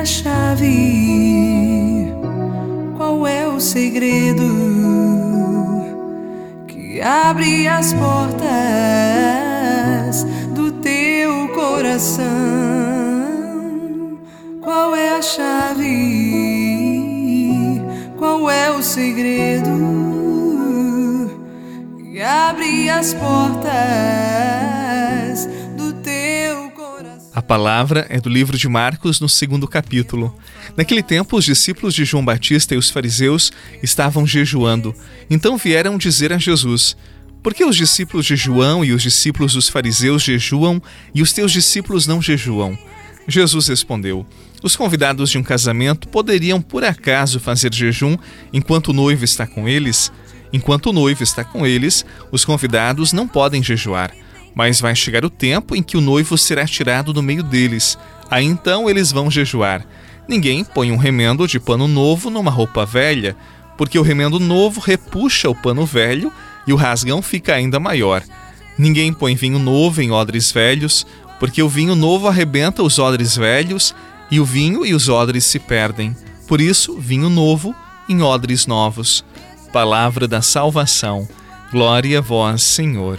a chave? Qual é o segredo que abre as portas do teu coração? Qual é a chave? Qual é o segredo que abre as portas? Palavra é do livro de Marcos, no segundo capítulo. Naquele tempo, os discípulos de João Batista e os fariseus estavam jejuando. Então vieram dizer a Jesus: Por que os discípulos de João e os discípulos dos fariseus jejuam e os teus discípulos não jejuam? Jesus respondeu: Os convidados de um casamento poderiam por acaso fazer jejum enquanto o noivo está com eles? Enquanto o noivo está com eles, os convidados não podem jejuar. Mas vai chegar o tempo em que o noivo será tirado do meio deles. Aí então eles vão jejuar. Ninguém põe um remendo de pano novo numa roupa velha, porque o remendo novo repuxa o pano velho e o rasgão fica ainda maior. Ninguém põe vinho novo em odres velhos, porque o vinho novo arrebenta os odres velhos e o vinho e os odres se perdem. Por isso, vinho novo em odres novos. Palavra da salvação. Glória a vós, Senhor.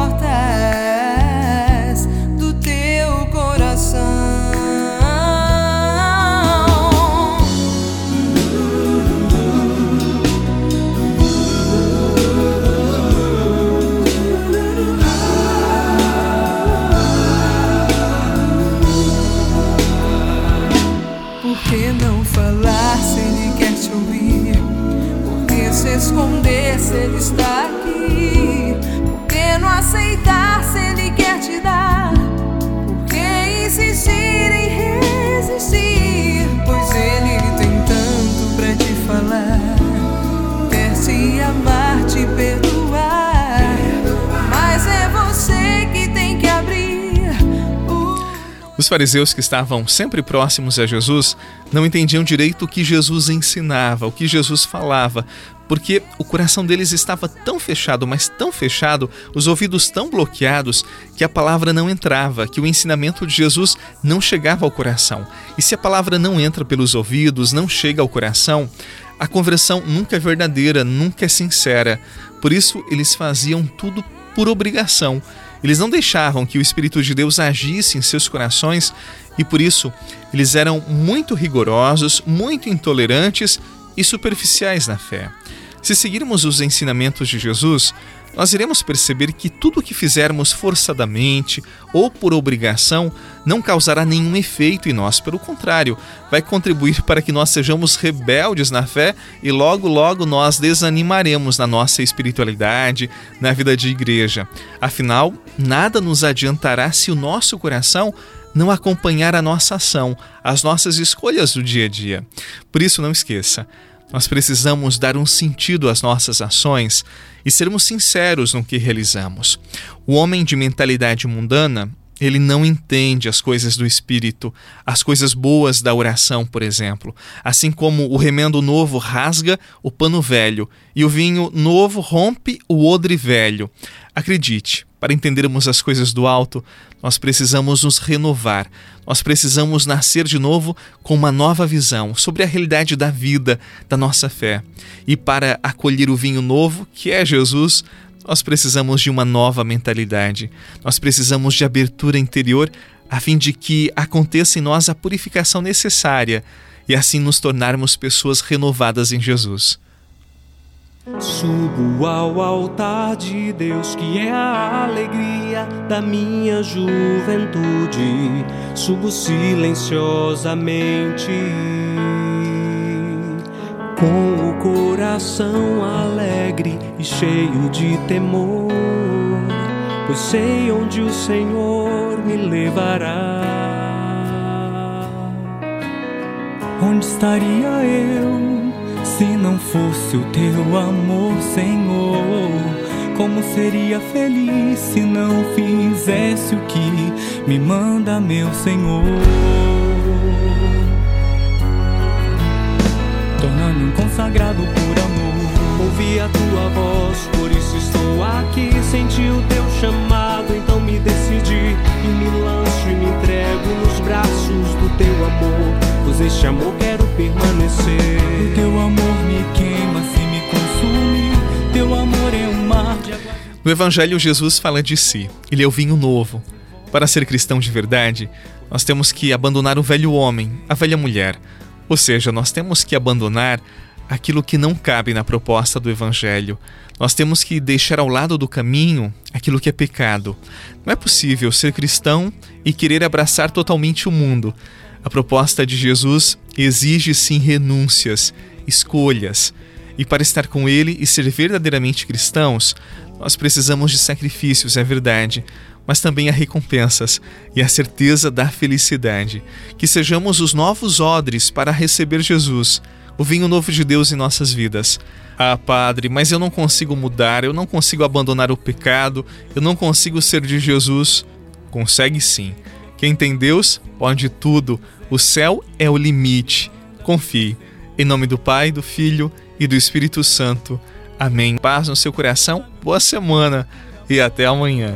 se ele está aqui? Por que não aceitar se ele quer te dar? Por que insistir em resistir? Pois ele tem tanto pra te falar. Quer te amar, te perdoar. Mas é você que tem que abrir. Os fariseus que estavam sempre próximos a Jesus não entendiam direito o que Jesus ensinava, o que Jesus falava, porque o coração deles estava tão fechado, mas tão fechado, os ouvidos tão bloqueados, que a palavra não entrava, que o ensinamento de Jesus não chegava ao coração. E se a palavra não entra pelos ouvidos, não chega ao coração, a conversão nunca é verdadeira, nunca é sincera. Por isso, eles faziam tudo por obrigação. Eles não deixavam que o Espírito de Deus agisse em seus corações e por isso eles eram muito rigorosos, muito intolerantes e superficiais na fé. Se seguirmos os ensinamentos de Jesus, nós iremos perceber que tudo o que fizermos forçadamente ou por obrigação não causará nenhum efeito em nós, pelo contrário, vai contribuir para que nós sejamos rebeldes na fé e logo, logo nós desanimaremos na nossa espiritualidade, na vida de igreja. Afinal, nada nos adiantará se o nosso coração não acompanhar a nossa ação, as nossas escolhas do dia a dia. Por isso, não esqueça nós precisamos dar um sentido às nossas ações e sermos sinceros no que realizamos. O homem de mentalidade mundana, ele não entende as coisas do espírito, as coisas boas da oração, por exemplo. Assim como o remendo novo rasga o pano velho e o vinho novo rompe o odre velho. Acredite, para entendermos as coisas do alto, nós precisamos nos renovar, nós precisamos nascer de novo com uma nova visão sobre a realidade da vida, da nossa fé. E para acolher o vinho novo, que é Jesus, nós precisamos de uma nova mentalidade, nós precisamos de abertura interior a fim de que aconteça em nós a purificação necessária e assim nos tornarmos pessoas renovadas em Jesus. Subo ao altar de Deus, que é a alegria da minha juventude. Subo silenciosamente, com o coração alegre e cheio de temor, pois sei onde o Senhor me levará. Onde estaria eu? Se não fosse o teu amor, Senhor, como seria feliz se não fizesse o que me manda, meu Senhor? Tornando um consagrado por amor, ouvi a tua voz, por isso estou aqui. Senti o teu chamado, então me decidi e me lanço e me entrego nos braços do teu amor este amor quero permanecer. O teu amor me queima, se me consume. Teu amor é um mar de água. No Evangelho, Jesus fala de si. Ele é o vinho novo. Para ser cristão de verdade, nós temos que abandonar o velho homem, a velha mulher. Ou seja, nós temos que abandonar aquilo que não cabe na proposta do Evangelho. Nós temos que deixar ao lado do caminho aquilo que é pecado. Não é possível ser cristão e querer abraçar totalmente o mundo. A proposta de Jesus exige sim renúncias, escolhas. E para estar com Ele e ser verdadeiramente cristãos, nós precisamos de sacrifícios, é verdade, mas também há recompensas e a certeza da felicidade. Que sejamos os novos odres para receber Jesus, o vinho novo de Deus em nossas vidas. Ah, Padre, mas eu não consigo mudar, eu não consigo abandonar o pecado, eu não consigo ser de Jesus. Consegue sim. Quem tem Deus pode tudo. O céu é o limite. Confie. Em nome do Pai, do Filho e do Espírito Santo. Amém. Paz no seu coração, boa semana e até amanhã.